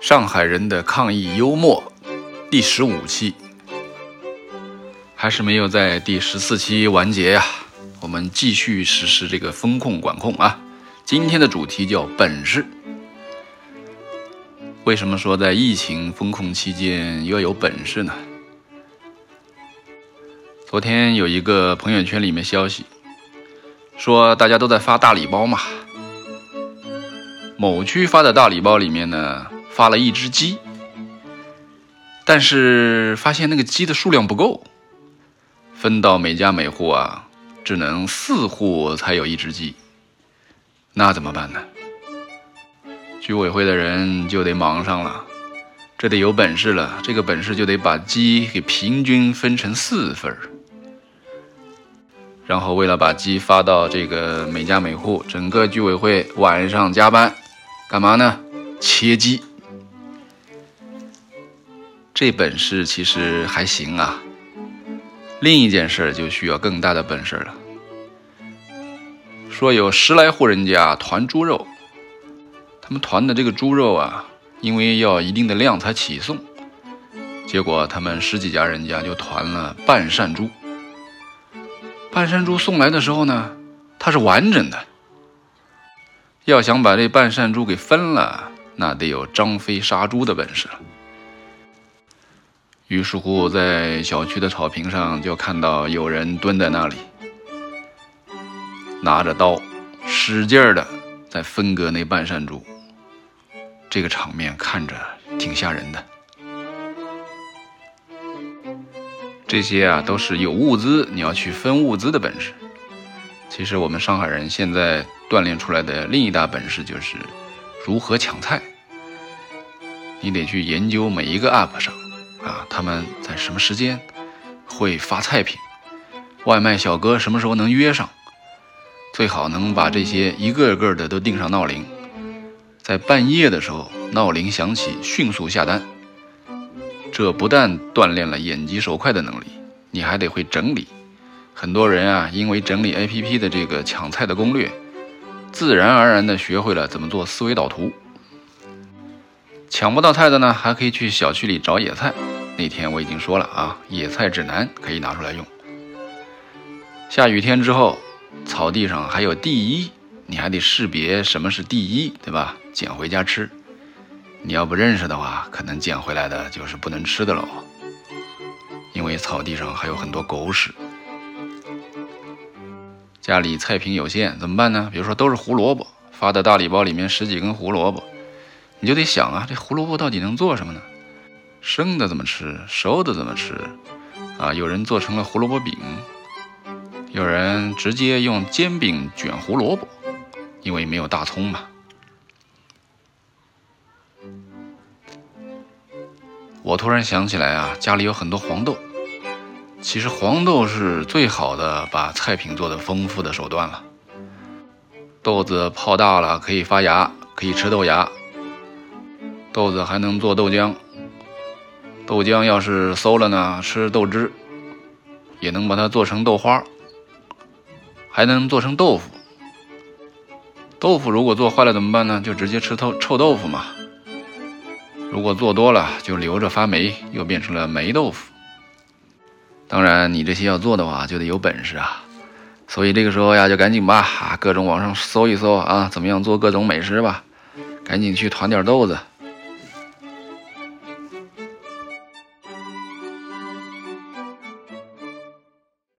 上海人的抗疫幽默第十五期，还是没有在第十四期完结呀。我们继续实施这个风控管控啊。今天的主题叫本事。为什么说在疫情风控期间要有本事呢？昨天有一个朋友圈里面消息说，大家都在发大礼包嘛。某区发的大礼包里面呢。发了一只鸡，但是发现那个鸡的数量不够，分到每家每户啊，只能四户才有一只鸡，那怎么办呢？居委会的人就得忙上了，这得有本事了，这个本事就得把鸡给平均分成四份，然后为了把鸡发到这个每家每户，整个居委会晚上加班，干嘛呢？切鸡。这本事其实还行啊，另一件事就需要更大的本事了。说有十来户人家团猪肉，他们团的这个猪肉啊，因为要一定的量才起送，结果他们十几家人家就团了半扇猪。半扇猪送来的时候呢，它是完整的，要想把这半扇猪给分了，那得有张飞杀猪的本事了。于是乎，在小区的草坪上，就看到有人蹲在那里，拿着刀，使劲儿的在分割那半扇猪。这个场面看着挺吓人的。这些啊，都是有物资，你要去分物资的本事。其实我们上海人现在锻炼出来的另一大本事就是如何抢菜。你得去研究每一个 app 上。啊，他们在什么时间会发菜品？外卖小哥什么时候能约上？最好能把这些一个个的都定上闹铃，在半夜的时候闹铃响起，迅速下单。这不但锻炼了眼疾手快的能力，你还得会整理。很多人啊，因为整理 APP 的这个抢菜的攻略，自然而然的学会了怎么做思维导图。抢不到菜的呢，还可以去小区里找野菜。那天我已经说了啊，野菜指南可以拿出来用。下雨天之后，草地上还有地衣，你还得识别什么是地衣，对吧？捡回家吃。你要不认识的话，可能捡回来的就是不能吃的了，因为草地上还有很多狗屎。家里菜品有限，怎么办呢？比如说都是胡萝卜，发的大礼包里面十几根胡萝卜，你就得想啊，这胡萝卜到底能做什么呢？生的怎么吃，熟的怎么吃，啊，有人做成了胡萝卜饼，有人直接用煎饼卷胡萝卜，因为没有大葱嘛。我突然想起来啊，家里有很多黄豆，其实黄豆是最好的把菜品做的丰富的手段了。豆子泡大了可以发芽，可以吃豆芽，豆子还能做豆浆。豆浆要是馊了呢，吃豆汁也能把它做成豆花，还能做成豆腐。豆腐如果做坏了怎么办呢？就直接吃臭臭豆腐嘛。如果做多了就留着发霉，又变成了霉豆腐。当然，你这些要做的话就得有本事啊。所以这个时候呀，就赶紧吧，啊，各种网上搜一搜啊，怎么样做各种美食吧。赶紧去团点豆子，